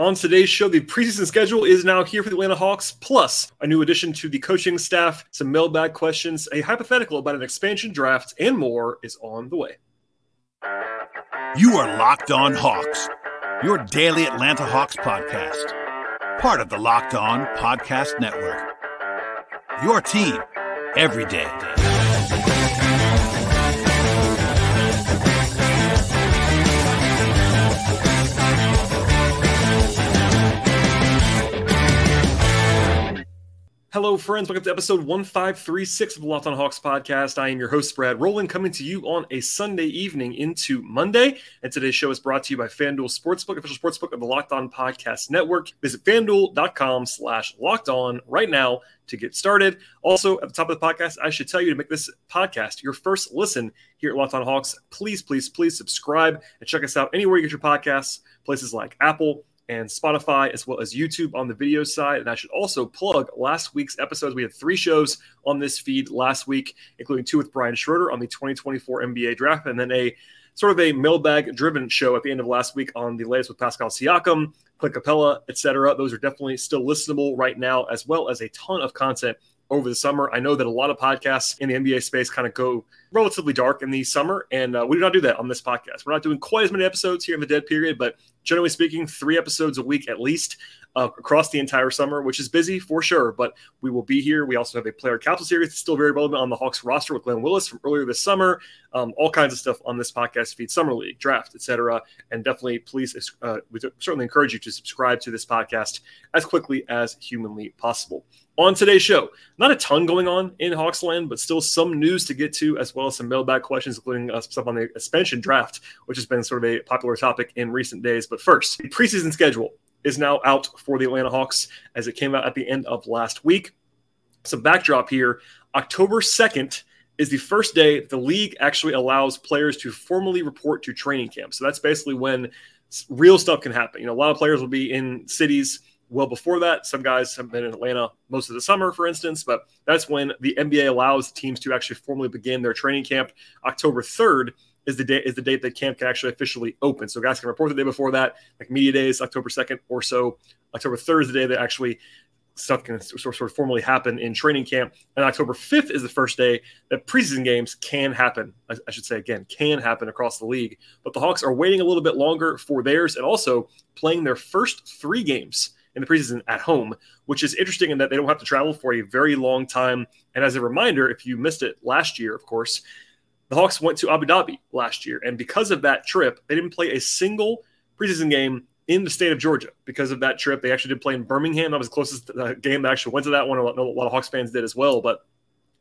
On today's show, the preseason schedule is now here for the Atlanta Hawks, plus a new addition to the coaching staff, some mailbag questions, a hypothetical about an expansion draft, and more is on the way. You are Locked On Hawks, your daily Atlanta Hawks podcast, part of the Locked On Podcast Network. Your team every day. Hello, friends. Welcome to episode 1536 of the Locked on Hawks podcast. I am your host, Brad Rowland, coming to you on a Sunday evening into Monday. And today's show is brought to you by FanDuel Sportsbook, official sportsbook of the Locked On Podcast Network. Visit fanduel.com slash locked on right now to get started. Also, at the top of the podcast, I should tell you to make this podcast your first listen here at Locked on Hawks. Please, please, please subscribe and check us out anywhere you get your podcasts, places like Apple, and Spotify, as well as YouTube on the video side. And I should also plug last week's episodes. We had three shows on this feed last week, including two with Brian Schroeder on the 2024 NBA draft, and then a sort of a mailbag driven show at the end of last week on the latest with Pascal Siakam, Clint Capela, etc. Those are definitely still listenable right now, as well as a ton of content over the summer. I know that a lot of podcasts in the NBA space kind of go relatively dark in the summer, and uh, we do not do that on this podcast. We're not doing quite as many episodes here in the dead period, but generally speaking, three episodes a week at least uh, across the entire summer, which is busy for sure. But we will be here. We also have a player capsule series still very relevant on the Hawks roster with Glenn Willis from earlier this summer. Um, all kinds of stuff on this podcast feed, summer league, draft, etc. And definitely, please, uh, we certainly encourage you to subscribe to this podcast as quickly as humanly possible. On today's show, not a ton going on in Hawksland, but still some news to get to, as well as some mailbag questions, including uh, stuff on the expansion draft, which has been sort of a popular topic in recent days. But first, the preseason schedule is now out for the Atlanta Hawks as it came out at the end of last week. Some backdrop here October 2nd is the first day the league actually allows players to formally report to training camp. So that's basically when real stuff can happen. You know, a lot of players will be in cities well before that. Some guys have been in Atlanta most of the summer, for instance, but that's when the NBA allows teams to actually formally begin their training camp. October 3rd is the date is the date that camp can actually officially open. So guys can report the day before that, like media days, October second or so. October third is the day that actually stuff can sort of formally happen in training camp. And October 5th is the first day that preseason games can happen. I should say again, can happen across the league. But the Hawks are waiting a little bit longer for theirs and also playing their first three games in the preseason at home, which is interesting in that they don't have to travel for a very long time. And as a reminder, if you missed it last year, of course, the Hawks went to Abu Dhabi last year, and because of that trip, they didn't play a single preseason game in the state of Georgia. Because of that trip, they actually did play in Birmingham. That was the closest uh, game that actually went to that one. A lot, a lot of Hawks fans did as well, but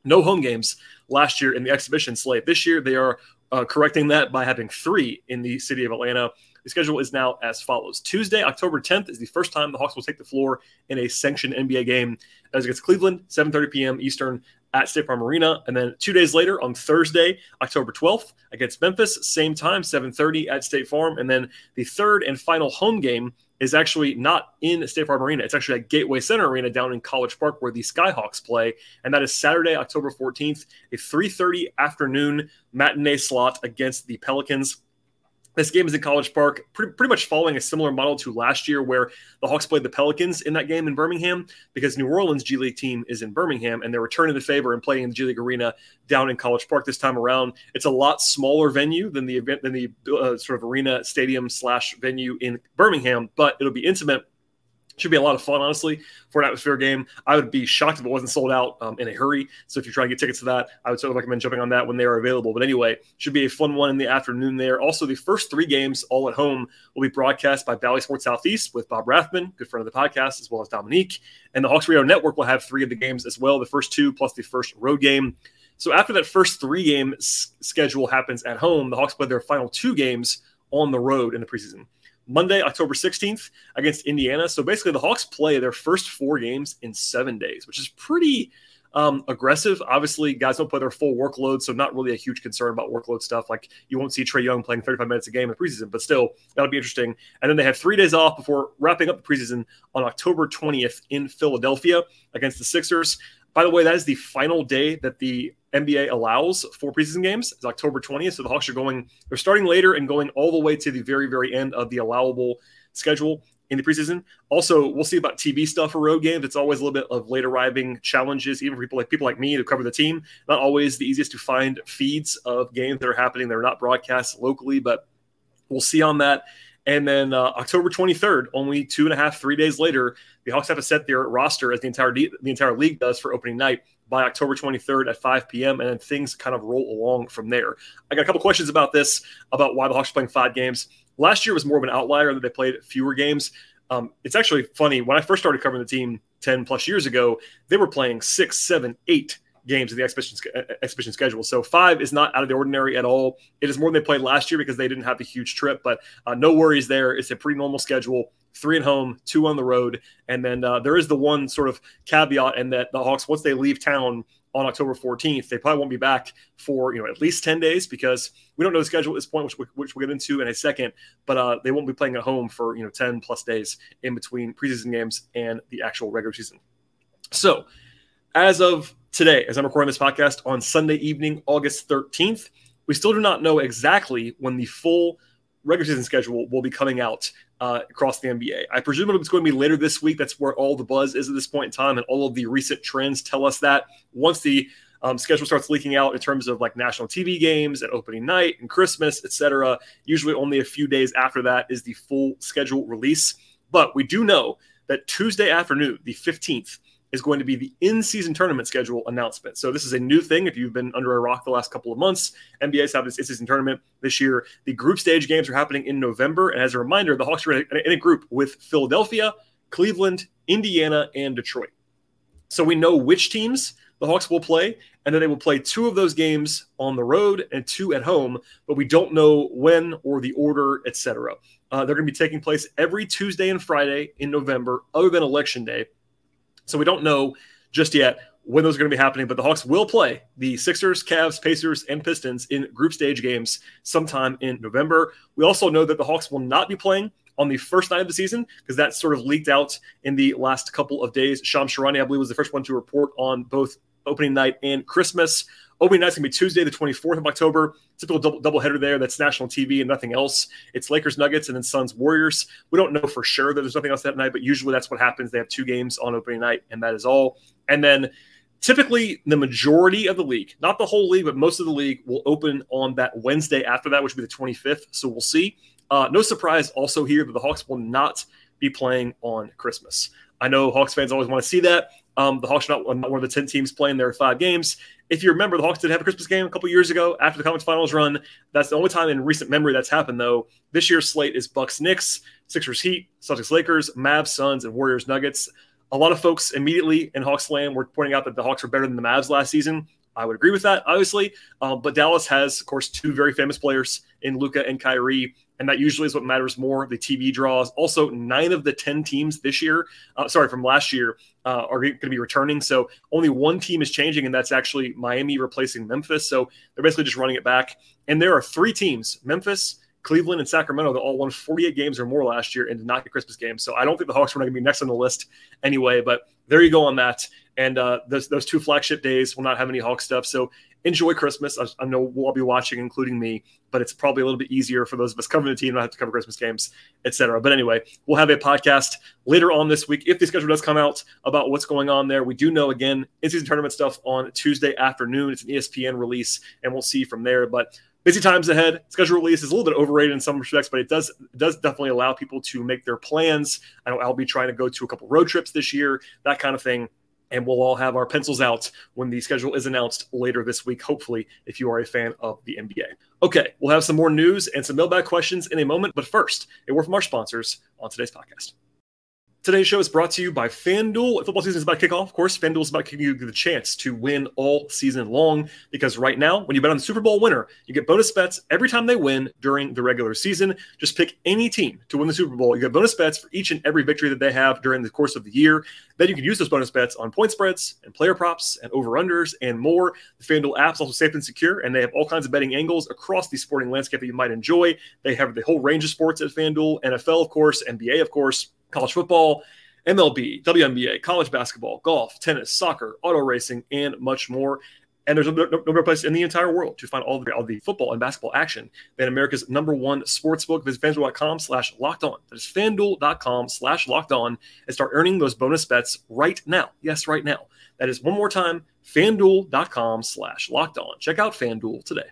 no home games last year in the exhibition slate. This year, they are uh, correcting that by having three in the city of Atlanta. The schedule is now as follows: Tuesday, October 10th, is the first time the Hawks will take the floor in a sanctioned NBA game as against Cleveland, 7:30 p.m. Eastern at State Farm Arena. And then two days later, on Thursday, October 12th, against Memphis, same time, 7:30 at State Farm. And then the third and final home game is actually not in State Farm Arena. It's actually at Gateway Center Arena down in College Park where the Skyhawks play, and that is Saturday, October 14th, a 3:30 afternoon matinee slot against the Pelicans. This game is in College Park, pretty, pretty much following a similar model to last year, where the Hawks played the Pelicans in that game in Birmingham, because New Orleans G League team is in Birmingham, and they're returning the favor and playing in the G League Arena down in College Park this time around. It's a lot smaller venue than the event than the uh, sort of arena stadium slash venue in Birmingham, but it'll be intimate should be a lot of fun, honestly, for an atmosphere game. I would be shocked if it wasn't sold out um, in a hurry. So if you're trying to get tickets to that, I would certainly recommend jumping on that when they are available. But anyway, should be a fun one in the afternoon there. Also, the first three games, all at home, will be broadcast by Bally Sports Southeast with Bob Rathbun, good friend of the podcast, as well as Dominique. And the Hawks Radio Network will have three of the games as well, the first two plus the first road game. So after that first three game s- schedule happens at home, the Hawks play their final two games on the road in the preseason. Monday, October 16th against Indiana. So basically, the Hawks play their first four games in seven days, which is pretty um, aggressive. Obviously, guys don't play their full workload, so not really a huge concern about workload stuff. Like you won't see Trae Young playing 35 minutes a game in the preseason, but still, that'll be interesting. And then they have three days off before wrapping up the preseason on October 20th in Philadelphia against the Sixers. By the way, that is the final day that the NBA allows for preseason games. It's October 20th. So the Hawks are going, they're starting later and going all the way to the very, very end of the allowable schedule in the preseason. Also, we'll see about TV stuff for road games. It's always a little bit of late arriving challenges, even for people like people like me to cover the team. Not always the easiest to find feeds of games that are happening that are not broadcast locally, but we'll see on that. And then uh, October 23rd, only two and a half, three days later, the Hawks have to set their roster as the entire the entire league does for opening night by October 23rd at 5 p.m. And then things kind of roll along from there. I got a couple questions about this, about why the Hawks are playing five games. Last year was more of an outlier that they played fewer games. Um, it's actually funny. When I first started covering the team 10 plus years ago, they were playing six, seven, eight games in the exhibition, exhibition schedule. So five is not out of the ordinary at all. It is more than they played last year because they didn't have the huge trip, but uh, no worries there. It's a pretty normal schedule. Three at home, two on the road, and then uh, there is the one sort of caveat and that the Hawks, once they leave town, on October 14th. They probably won't be back for you know at least 10 days because we don't know the schedule at this point, which, we, which we'll get into in a second. But uh, they won't be playing at home for you know 10 plus days in between preseason games and the actual regular season. So, as of today, as I'm recording this podcast on Sunday evening, August 13th, we still do not know exactly when the full regular season schedule will be coming out uh, across the NBA. I presume it's going to be later this week. That's where all the buzz is at this point in time, and all of the recent trends tell us that. Once the um, schedule starts leaking out in terms of like national TV games and opening night and Christmas, etc. Usually, only a few days after that is the full schedule release. But we do know that Tuesday afternoon, the 15th, is going to be the in-season tournament schedule announcement. So this is a new thing. If you've been under a rock the last couple of months, NBA's have this in-season tournament this year. The group stage games are happening in November, and as a reminder, the Hawks are in a, group with Philadelphia, Cleveland, Indiana, and Detroit. So we know which teams the Hawks will play, and then they will play two of those games on the road and two at home, but we don't know when or the order, etc. Uh, they're going to be taking place every Tuesday and Friday in November, other than Election Day. So we don't know just yet when those are going to be happening, but the Hawks will play the Sixers, Cavs, Pacers, and Pistons in group stage games sometime in November. We also know that the Hawks will not be playing on the first night of the season because that sort of leaked out in the last couple of days. Shams Charania, I believe, was the first one to report on both opening night and Christmas. Opening night's gonna be Tuesday, the 24th of October. Typical double doubleheader there. That's national TV and nothing else. It's Lakers Nuggets and then Suns Warriors. We don't know for sure that there's nothing else that night, but usually that's what happens. They have two games on opening night, and that is all. And then typically the majority of the league, not the whole league, but most of the league will open on that Wednesday after that, which will be the 25th. So we'll see. Uh, no surprise also here that the Hawks will not be playing on Christmas. I know Hawks fans always want to see that. Um, the Hawks are not, not, one of the 10 teams playing their five games. If you remember, the Hawks did have a Christmas game a couple years ago after the conference finals run. That's the only time in recent memory that's happened, though. This year's slate is Bucks Knicks, Sixers Heat, Celtics Lakers, Mavs Suns, and Warriors Nuggets. A lot of folks immediately in Hawks land were pointing out that the Hawks were better than the Mavs last season. I would agree with that, obviously. Um, but Dallas has, of course, two very famous players in Luka and Kyrie and that usually is what matters more. The TV draws. Also, nine of the ten teams this year, uh, sorry, from last year, uh, are going to be returning. So only one team is changing, and that's actually Miami replacing Memphis. So they're basically just running it back. And there are three teams: Memphis, Cleveland, and Sacramento that all won 48 games or more last year and did not get Christmas games. So I don't think the Hawks are going to be next on the list anyway. But there you go on that. And uh, those those two flagship days will not have any Hawk stuff. So enjoy Christmas. I, I, know we'll all be watching, including me, but it's probably a little bit easier for those of us covering the team not have to cover Christmas games, etc. But anyway, we'll have a podcast later on this week if the schedule does come out about what's going on there. We do know again in-season tournament stuff on Tuesday afternoon. It's an ESPN release, and we'll see from there. But busy times ahead. Schedule release is a little bit overrated in some respects, but it does does definitely allow people to make their plans. I know I'll be trying to go to a couple road trips this year, that kind of thing and we'll all have our pencils out when the schedule is announced later this week, hopefully, if you are a fan of the NBA. Okay, we'll have some more news and some mailbag questions in a moment, but first, a word from our sponsors on today's podcast. Today's show is brought to you by FanDuel. Football season is about to kick off. Of course, FanDuel is about giving you the chance to win all season long because right now, when you bet on the Super Bowl winner, you get bonus bets every time they win during the regular season. Just pick any team to win the Super Bowl. You get bonus bets for each and every victory that they have during the course of the year. Then you can use those bonus bets on point spreads and player props and over-unders and more. The FanDuel app is also safe and secure, and they have all kinds of betting angles across the sporting landscape that you might enjoy. They have the whole range of sports at FanDuel, NFL, of course, NBA, of course, college football, MLB, WNBA, college basketball, golf, tennis, soccer, auto racing, and much more. And there's no, no, better place in the entire world to find all the, all the football and basketball action than America's number one sports book. Visit fanduel.com slash locked on. That is fanduel.com slash locked on and start earning those bonus bets right now. Yes, right now. That is one more time, fanduel.com slash locked on. Check out FanDuel today.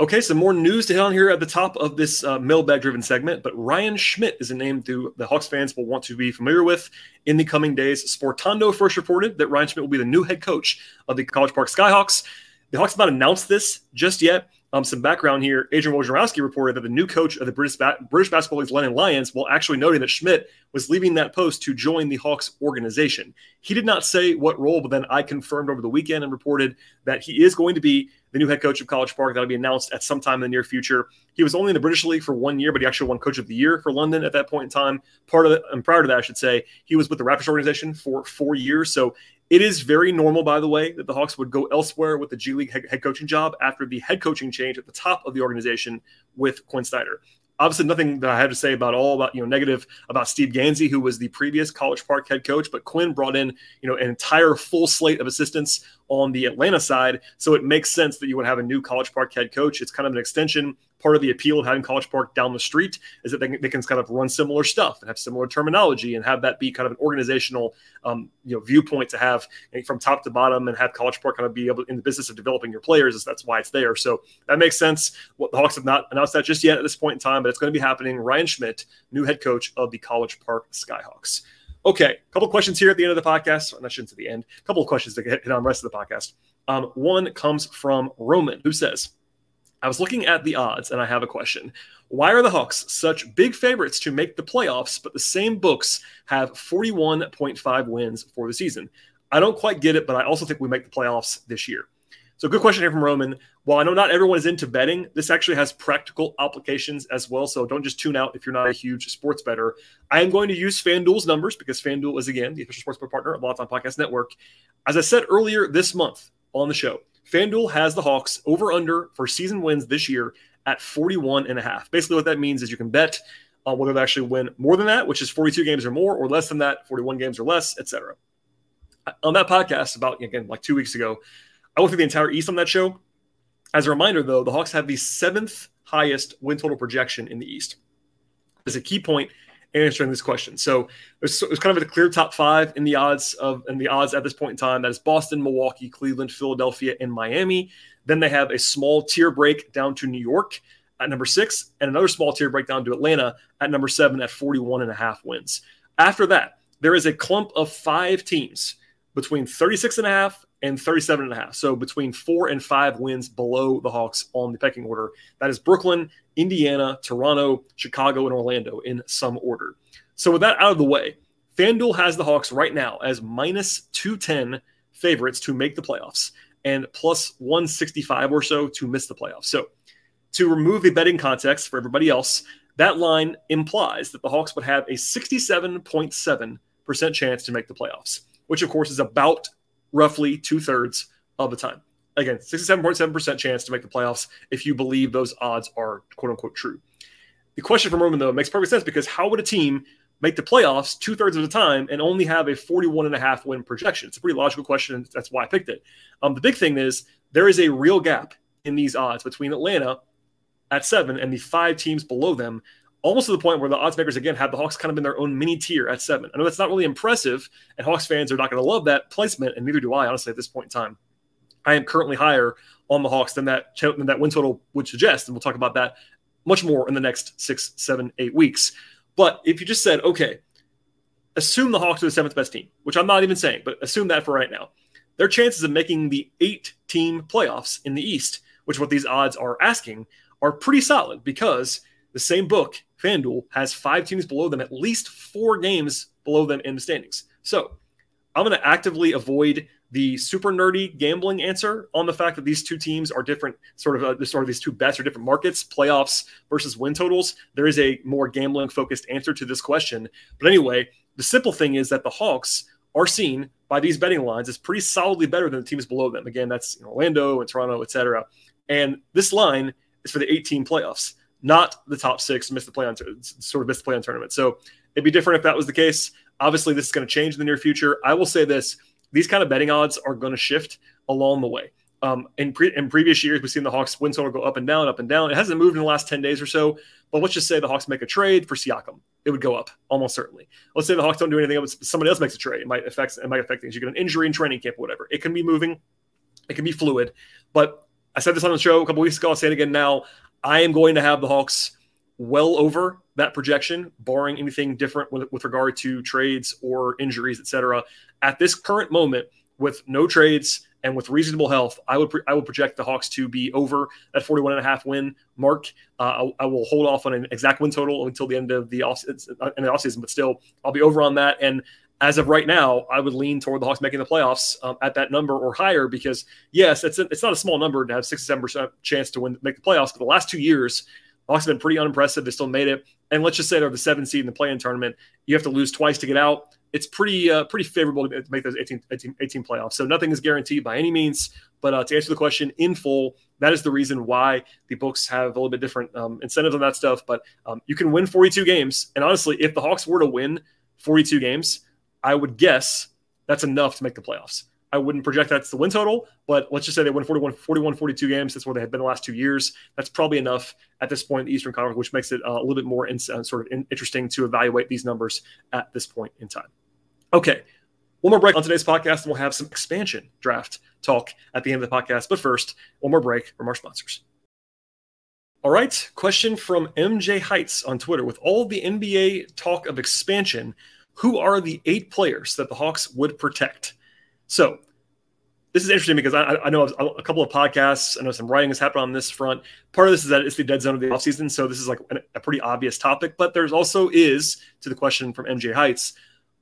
Okay, some more news to hit on here at the top of this uh, mailbag driven segment. But Ryan Schmidt is a name the Hawks fans will want to be familiar with in the coming days. Sportando first reported that Ryan Schmidt will be the new head coach of the College Park Skyhawks. The Hawks have not announced this just yet. Um, some background here. Adrian Wojnarowski reported that the new coach of the British, ba- British Basketball League's London Lions, while actually noting that Schmidt was leaving that post to join the Hawks organization. He did not say what role, but then I confirmed over the weekend and reported that he is going to be the new head coach of College Park. That'll be announced at some time in the near future. He was only in the British League for one year, but he actually won Coach of the Year for London at that point in time. Part of it, and prior to that, I should say, he was with the Raptors organization for four years. So it is very normal, by the way, that the Hawks would go elsewhere with the G League head coaching job after the head coaching change at the top of the organization with Quin Snyder obviously nothing that I have to say about all about you know negative about Steve Gansey, who was the previous College Park head coach, but Quin brought in you know an entire full slate of assistants on the Atlanta side, so it makes sense that you would have a new College Park head coach. It's kind of an extension part of the appeal of having College Park down the street is that they can, they can kind of run similar stuff and have similar terminology and have that be kind of an organizational um, you know viewpoint to have from top to bottom and have College Park kind of be able in the business of developing your players. Is that's why it's there. So that makes sense. What the Hawks have not announced that just yet at this point in time, but it's going to be happening. Ryan Schmidt, new head coach of the College Park Skyhawks. Okay, a couple questions here at the end of the podcast. Not sure to the end. A couple of questions to hit on the rest of the podcast. Um, one comes from Roman, who says, I was looking at the odds and I have a question. Why are the Hawks such big favorites to make the playoffs, but the same books have 41.5 wins for the season? I don't quite get it, but I also think we make the playoffs this year. So, good question here from Roman. While I know not everyone is into betting, this actually has practical applications as well. So, don't just tune out if you're not a huge sports better. I am going to use FanDuel's numbers because FanDuel is, again, the official sportsbook partner of Locked On Podcast Network. As I said earlier this month on the show, FanDuel has the Hawks over under for season wins this year at 41 and a half. Basically, what that means is you can bet on whether they actually win more than that, which is 42 games or more, or less than that, 41 games or less, etc. Uh, on that podcast, about again like two weeks ago, I went through the entire East on that show. As a reminder, though, the Hawks have the seventh highest win total projection in the East. As a key point answering this question. So it's kind of a clear top five in the odds of and the odds at this point in time. That is Boston, Milwaukee, Cleveland, Philadelphia, and Miami. Then they have a small tier break down to New York at number six, and another small tier break down to Atlanta at number seven at 41 and a half wins. After that, there is a clump of five teams between 36 and a half and 37 and a half. So between four and five wins below the Hawks on the pecking order. That is Brooklyn, Indiana, Toronto, Chicago, and Orlando in some order. So with that out of the way, FanDuel has the Hawks right now as minus 210 favorites to make the playoffs and plus 165 or so to miss the playoffs. So to remove the betting context for everybody else, that line implies that the Hawks would have a 67.7% chance to make the playoffs, which of course is about roughly two thirds of the time. Again, 67.7% chance to make the playoffs if you believe those odds are quote unquote true. The question from Roman, though, makes perfect sense because how would a team make the playoffs two thirds of the time and only have a 41 and a half win projection? It's a pretty logical question. That's why I picked it. Um, the big thing is there is a real gap in these odds between Atlanta at seven and the five teams below them, almost to the point where the odds makers again have the Hawks kind of in their own mini tier at seven. I know that's not really impressive, and Hawks fans are not going to love that placement, and neither do I, honestly, at this point in time. I am currently higher on the Hawks than that than that win total would suggest, and we'll talk about that much more in the next six, seven, eight weeks. But if you just said, okay, assume the Hawks are the seventh best team, which I'm not even saying, but assume that for right now, their chances of making the eight team playoffs in the East, which what these odds are asking, are pretty solid because the same book, FanDuel, has five teams below them, at least four games below them in the standings. So I'm going to actively avoid the super nerdy gambling answer on the fact that these two teams are different, sort of, uh, sort of these two bets are different markets, playoffs versus win totals. There is a more gambling focused answer to this question. But anyway, the simple thing is that the Hawks are seen by these betting lines as pretty solidly better than the teams below them. Again, that's you know, Orlando and Toronto, et cetera. And this line is for the 18 playoffs, not the top six miss the play on sort of miss the play on tournament. So it'd be different if that was the case. Obviously, this is going to change in the near future. I will say this these kind of betting odds are going to shift along the way. Um, in, pre- in previous years, we've seen the Hawks win total go up and down, up and down. It hasn't moved in the last 10 days or so, but let's just say the Hawks make a trade for Siakam. It would go up almost certainly. Let's say the Hawks don't do anything. Somebody else makes a trade. It might affect, it might affect things. You get an injury in training camp or whatever. It can be moving. It can be fluid. But I said this on the show a couple weeks ago. I'll say it again now. I am going to have the Hawks well over that projection, barring anything different with, with regard to trades or injuries, etc. At this current moment, with no trades and with reasonable health, I would I would project the Hawks to be over that 41 and a half win mark. Uh, I, I, will hold off on an exact win total until the end of the off uh, in the offseason, but still I'll be over on that. And as of right now, I would lean toward the Hawks making the playoffs um, at that number or higher because yes, it's a, it's not a small number to have 67 percent chance to win make the playoffs. But the last two years, Hawks have been pretty unimpressive. They still made it. And let's just say they're the seven seed in the play-in tournament. You have to lose twice to get out. It's pretty uh, pretty favorable to make those 18, 18, 18, playoffs. So nothing is guaranteed by any means. But uh, to answer the question in full, that is the reason why the books have a little bit different um, incentives on that stuff. But um, you can win 42 games. And honestly, if the Hawks were to win 42 games, I would guess that's enough to make the playoffs. I wouldn't project that's the win total, but let's just say they win 41, 41 42 games. That's where they have been the last two years. That's probably enough at this point in the Eastern Conference, which makes it uh, a little bit more in, uh, sort of in, interesting to evaluate these numbers at this point in time. Okay, one more break on today's podcast, and we'll have some expansion draft talk at the end of the podcast. But first, one more break from our sponsors. All right, question from MJ Heights on Twitter. With all the NBA talk of expansion, who are the eight players that the Hawks would protect? So this is interesting because I, I know a couple of podcasts, I know some writing has happened on this front. Part of this is that it's the dead zone of the offseason. So this is like a pretty obvious topic, but there's also is to the question from MJ Heights,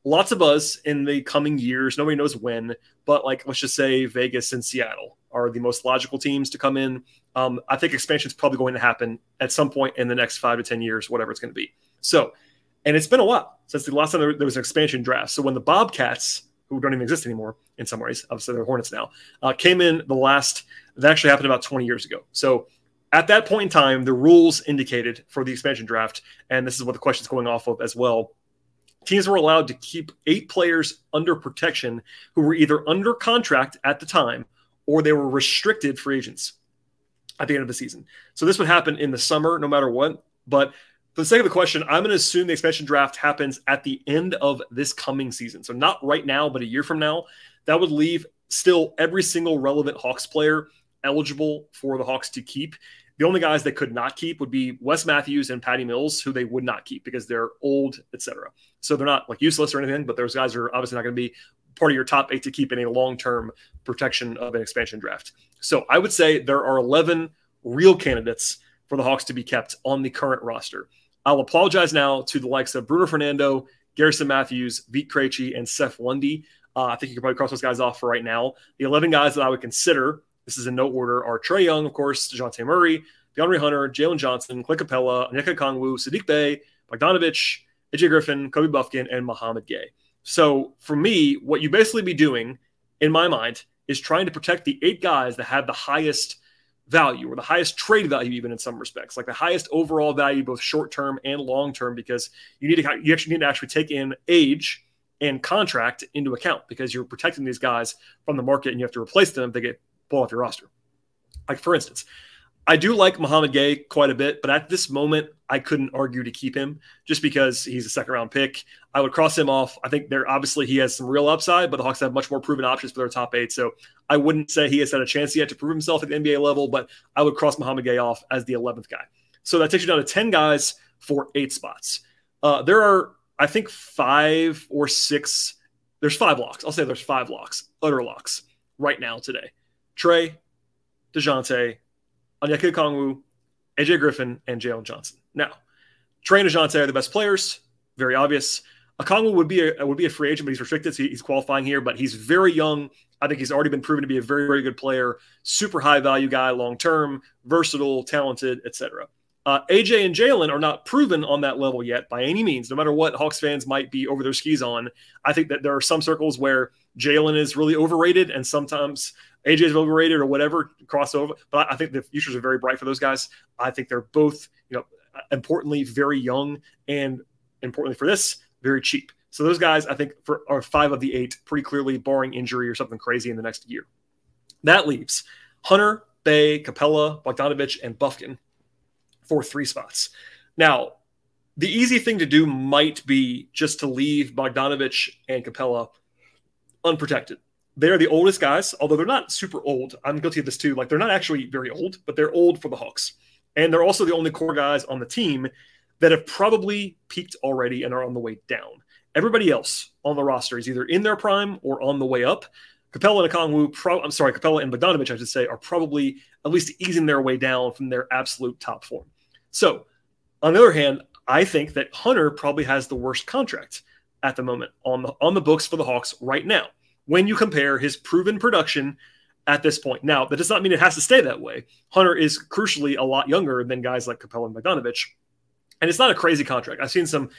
lots of us in the coming years. Nobody knows when, but like, let's just say Vegas and Seattle are the most logical teams to come in. Um, I think expansion is probably going to happen at some point in the next five to 10 years, whatever it's going to be. So, and it's been a while since the last time there was an expansion draft. So when the Bobcats who don't even exist anymore in some ways. Obviously, they're Hornets now. Uh, came in the last. That actually happened about 20 years ago. So at that point in time, the rules indicated for the expansion draft, and this is what the question is going off of as well. Teams were allowed to keep eight players under protection who were either under contract at the time or they were restricted free agents at the end of the season. So this would happen in the summer, no matter what. But for the sake of the question, I'm going to assume the expansion draft happens at the end of this coming season. So not right now, but a year from now. That would leave still every single relevant Hawks player eligible for the Hawks to keep. The only guys they could not keep would be Wes Matthews and Patty Mills, who they would not keep because they're old, etc. So they're not like useless or anything, but those guys are obviously not going to be part of your top eight to keep in a long-term protection of an expansion draft. So I would say there are 11 real candidates for the Hawks to be kept on the current roster. I'll apologize now to the likes of Bruno Fernando, Garrison Matthews, Vit Krejci, and Seth Lundy. Uh, I think you can probably cross those guys off for right now. The 11 guys that I would consider, this is in no order, are Trae Young, of course, DeJounte Murray, DeAndre Hunter, Jalen Johnson, Clint Capela, Onyeka Okongwu, Saddiq Bey, Bogdanovich, AJ Griffin, Kobe Bufkin, and Mouhamed Gueye. So for me, what you basically be doing, in my mind, is trying to protect the eight guys that have the highest – value or the highest trade value even in some respects like the highest overall value both short term and long term because you need to you actually need to actually take in age and contract into account because you're protecting these guys from the market and you have to replace them if they get pulled off your roster. Like for instance I do like Mouhamed Gueye quite a bit, but at this moment, I couldn't argue to keep him just because he's a second round pick. I would cross him off. I think there obviously he has some real upside, but the Hawks have much more proven options for their top eight. So I wouldn't say he has had a chance yet to prove himself at the NBA level, but I would cross Mouhamed Gueye off as the 11th guy. So that takes you down to 10 guys for eight spots. Uh, there are, I think, five or six. There's five locks. I'll say there's five locks, utter locks right now today. Trae, DeJounte, Onyeka Okongwu, AJ Griffin, and Jalen Johnson. Now, Trae and DeJounte are the best players. Very obvious. Okongwu would be a would be a free agent, but he's restricted. So he's qualifying here, but he's very young. I think he's already been proven to be a very, very good player, super high value guy, long term, versatile, talented, etc. Uh, AJ and Jalen are not proven on that level yet by any means. No matter what Hawks fans might be over their skis on, I think that there are some circles where Jalen is really overrated, and sometimes AJ is overrated or whatever crossover. But I think the futures are very bright for those guys. I think they're both, you know, importantly very young and importantly for this, very cheap. So those guys, I think, for, are five of the eight, pretty clearly, barring injury or something crazy in the next year. That leaves Hunter, Bey, Capela, Bogdanovich, and Bufkin for three spots. Now, the easy thing to do might be just to leave Bogdanovich and Capela unprotected. They're the oldest guys, although they're not super old. I'm guilty of this too. Like they're not actually very old, but they're old for the Hawks. And they're also the only core guys on the team that have probably peaked already and are on the way down. Everybody else on the roster is either in their prime or on the way up. Capela and Okongwu, pro, I'm sorry, Capela and Bogdanovich, I should say, are probably at least easing their way down from their absolute top form. So, on the other hand, I think that Hunter probably has the worst contract at the moment on the on the books for the Hawks right now. When you compare his proven production at this point, now that does not mean it has to stay that way. Hunter is crucially a lot younger than guys like Capela and Bogdanovich, and it's not a crazy contract. I've seen some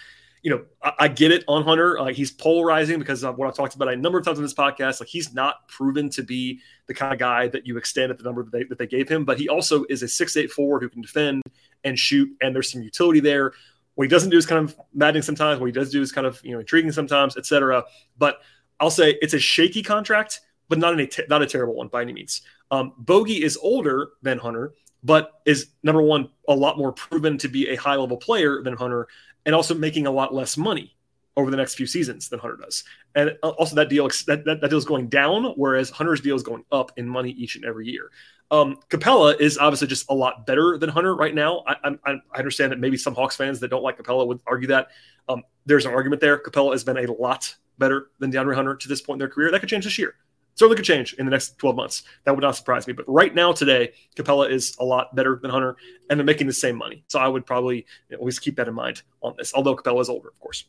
you know, I, I, get it on Hunter. Like he's polarizing because of what I've talked about a number of times on this podcast. Like he's not proven to be the kind of guy that you extend at the number that they, that they gave him, but he also is a six eight forward who can defend and shoot, and there's some utility there. What he doesn't do is kind of maddening sometimes. What he does do is kind of you know intriguing sometimes, etc. But I'll say it's a shaky contract, but not a not a terrible one by any means. Um, Bogey is older than Hunter, but is number one a lot more proven to be a high level player than Hunter and also making a lot less money over the next few seasons than Hunter does. And also that deal that, that, that deal is going down, whereas Hunter's deal is going up in money each and every year. Um, Capela is obviously just a lot better than Hunter right now. I, I, I, understand that maybe some Hawks fans that don't like Capela would argue that. Um, there's an argument there. Capela has been a lot better than DeAndre Hunter to this point in their career. That could change this year. Certainly could change in the next 12 months. That would not surprise me. But right now, today, Capela is a lot better than Hunter, and they're making the same money. So I would probably always keep that in mind on this, although Capela is older, of course.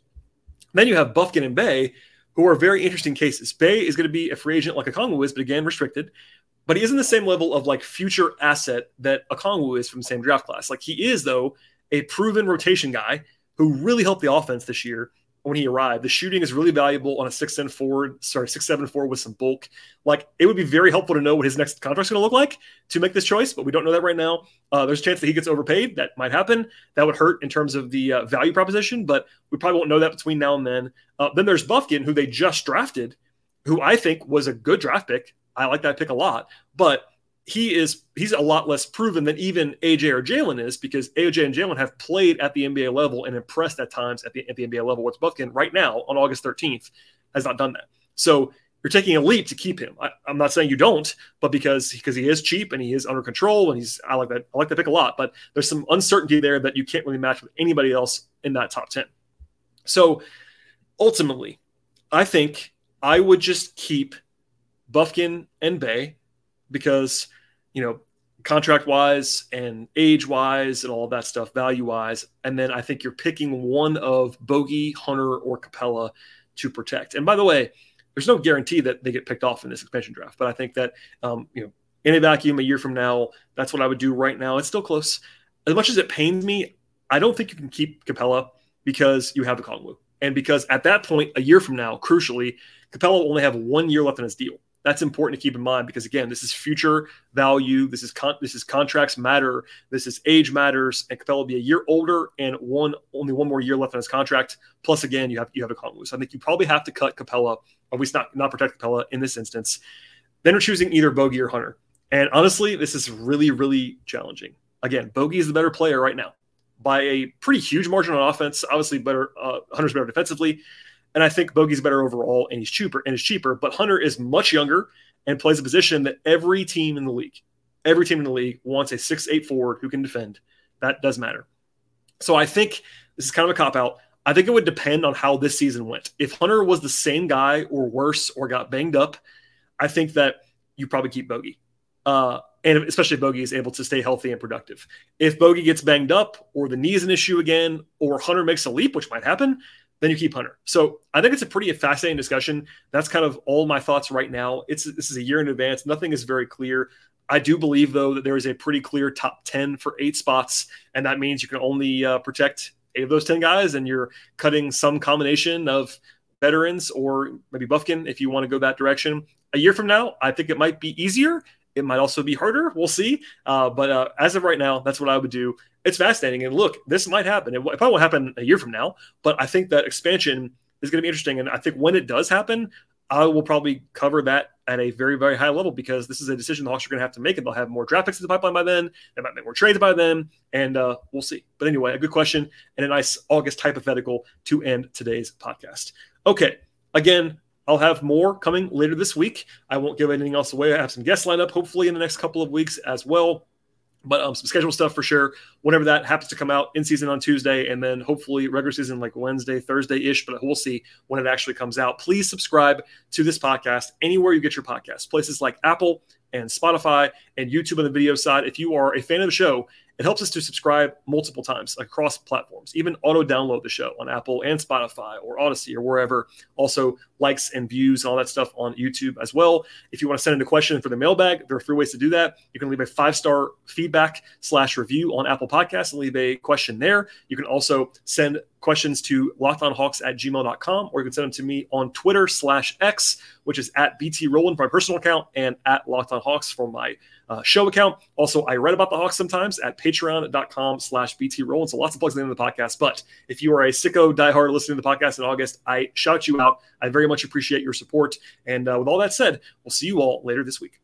Then you have Bufkin and Bey, who are very interesting cases. Bey is going to be a free agent like Okongwu is, but again, restricted. But he isn't the same level of like future asset that Okongwu is from the same draft class. Like he is, though, a proven rotation guy who really helped the offense this year when he arrived. The shooting is really valuable on a six ten forward, sorry, six seven four with some bulk. Like it would be very helpful to know what his next contract's going to look like to make this choice, but we don't know that right now. Uh, there's a chance that he gets overpaid. That might happen. That would hurt in terms of the uh, value proposition, but we probably won't know that between now and then. Uh, then there's Bufkin, who they just drafted, who I think was a good draft pick. I like that pick a lot, but he is he's a lot less proven than even AJ or Jalen is because AJ and Jalen have played at the NBA level and impressed at times at the, at the NBA level. What's Bufkin right now on August 13th has not done that. So you're taking a leap to keep him. I, am not saying you don't, but because because he is cheap and he is under control and he's I like that I like that pick a lot. But there's some uncertainty there that you can't really match with anybody else in that top ten. So ultimately, I think I would just keep Bufkin and Bey because you know, contract wise and age wise and all that stuff, value wise. And then I think you're picking one of Bogey, Hunter, or Capela to protect. And by the way, there's no guarantee that they get picked off in this expansion draft, but I think that, um, you know, in a vacuum a year from now, that's what I would do right now. It's still close. As much as it pains me, I don't think you can keep Capela because you have the Okongwu. And because at that point, a year from now, crucially, Capela will only have one year left in his deal. That's important to keep in mind because again, this is future value. This is con- this is contracts matter. This is age matters. And Capela will be a year older and one only one more year left on his contract. Plus, again, you have you have a Okongwu. So I think you probably have to cut Capela, at least not not protect Capela in this instance. Then we're choosing either Bogey or Hunter. And honestly, this is really really challenging. Again, Bogey is the better player right now by a pretty huge margin on offense. Obviously, better uh, Hunter's better defensively. And I think Bogey's better overall and he's cheaper and is cheaper. But Hunter is much younger and plays a position that every team in the league, every team in the league wants a six eight forward who can defend. That does matter. So I think this is kind of a cop out. I think it would depend on how this season went. If Hunter was the same guy or worse or got banged up, I think that you probably keep Bogey. Uh, and especially if Bogey is able to stay healthy and productive. If Bogey gets banged up or the knee is an issue again, or Hunter makes a leap, which might happen, then you keep Hunter. So I think it's a pretty fascinating discussion. That's kind of all my thoughts right now. It's this is a year in advance. Nothing is very clear. I do believe though that there is a pretty clear top ten for eight spots, and that means you can only uh, protect eight of those ten guys, and you're cutting some combination of veterans or maybe Bufkin if you want to go that direction. A year from now, I think it might be easier. It might also be harder. We'll see. Uh, but uh, as of right now, that's what I would do it's fascinating. And look, this might happen. It, probably won't happen a year from now, but I think that expansion is going to be interesting. And I think when it does happen, I will probably cover that at a very, very high level because this is a decision the Hawks are going to have to make, and they'll have more draft picks in the pipeline by then. They might make more trades by then, and uh, we'll see. But anyway, a good question and a nice August hypothetical to end today's podcast. Okay, again, I'll have more coming later this week. I won't give anything else away. I have some guests lined up, hopefully in the next couple of weeks as well but um, some schedule stuff for sure. Whenever that happens to come out in season on Tuesday, and then hopefully regular season like Wednesday, Thursday ish. But we'll see when it actually comes out. Please subscribe to this podcast anywhere you get your podcasts, places like Apple and Spotify and YouTube on the video side. If you are a fan of the show it helps us to subscribe multiple times across platforms, even auto download the show on Apple and Spotify or Odyssey or wherever. Also, likes and views and all that stuff on YouTube as well. If you want to send in a question for the mailbag, there are three ways to do that. You can leave a five star feedback slash review on Apple Podcasts and leave a question there. You can also send questions to lockedonhawks at gmail.com or you can send them to me on Twitter slash X, which is at BT Rowland for my personal account and at lockedonhawks for my uh, show account. Also, I write about the Hawks sometimes at patreon.com slash BT Rowland. So lots of plugs in the podcast. But if you are a sicko diehard listening to the podcast in August, I shout you out. I very much appreciate your support. And uh, with all that said, we'll see you all later this week.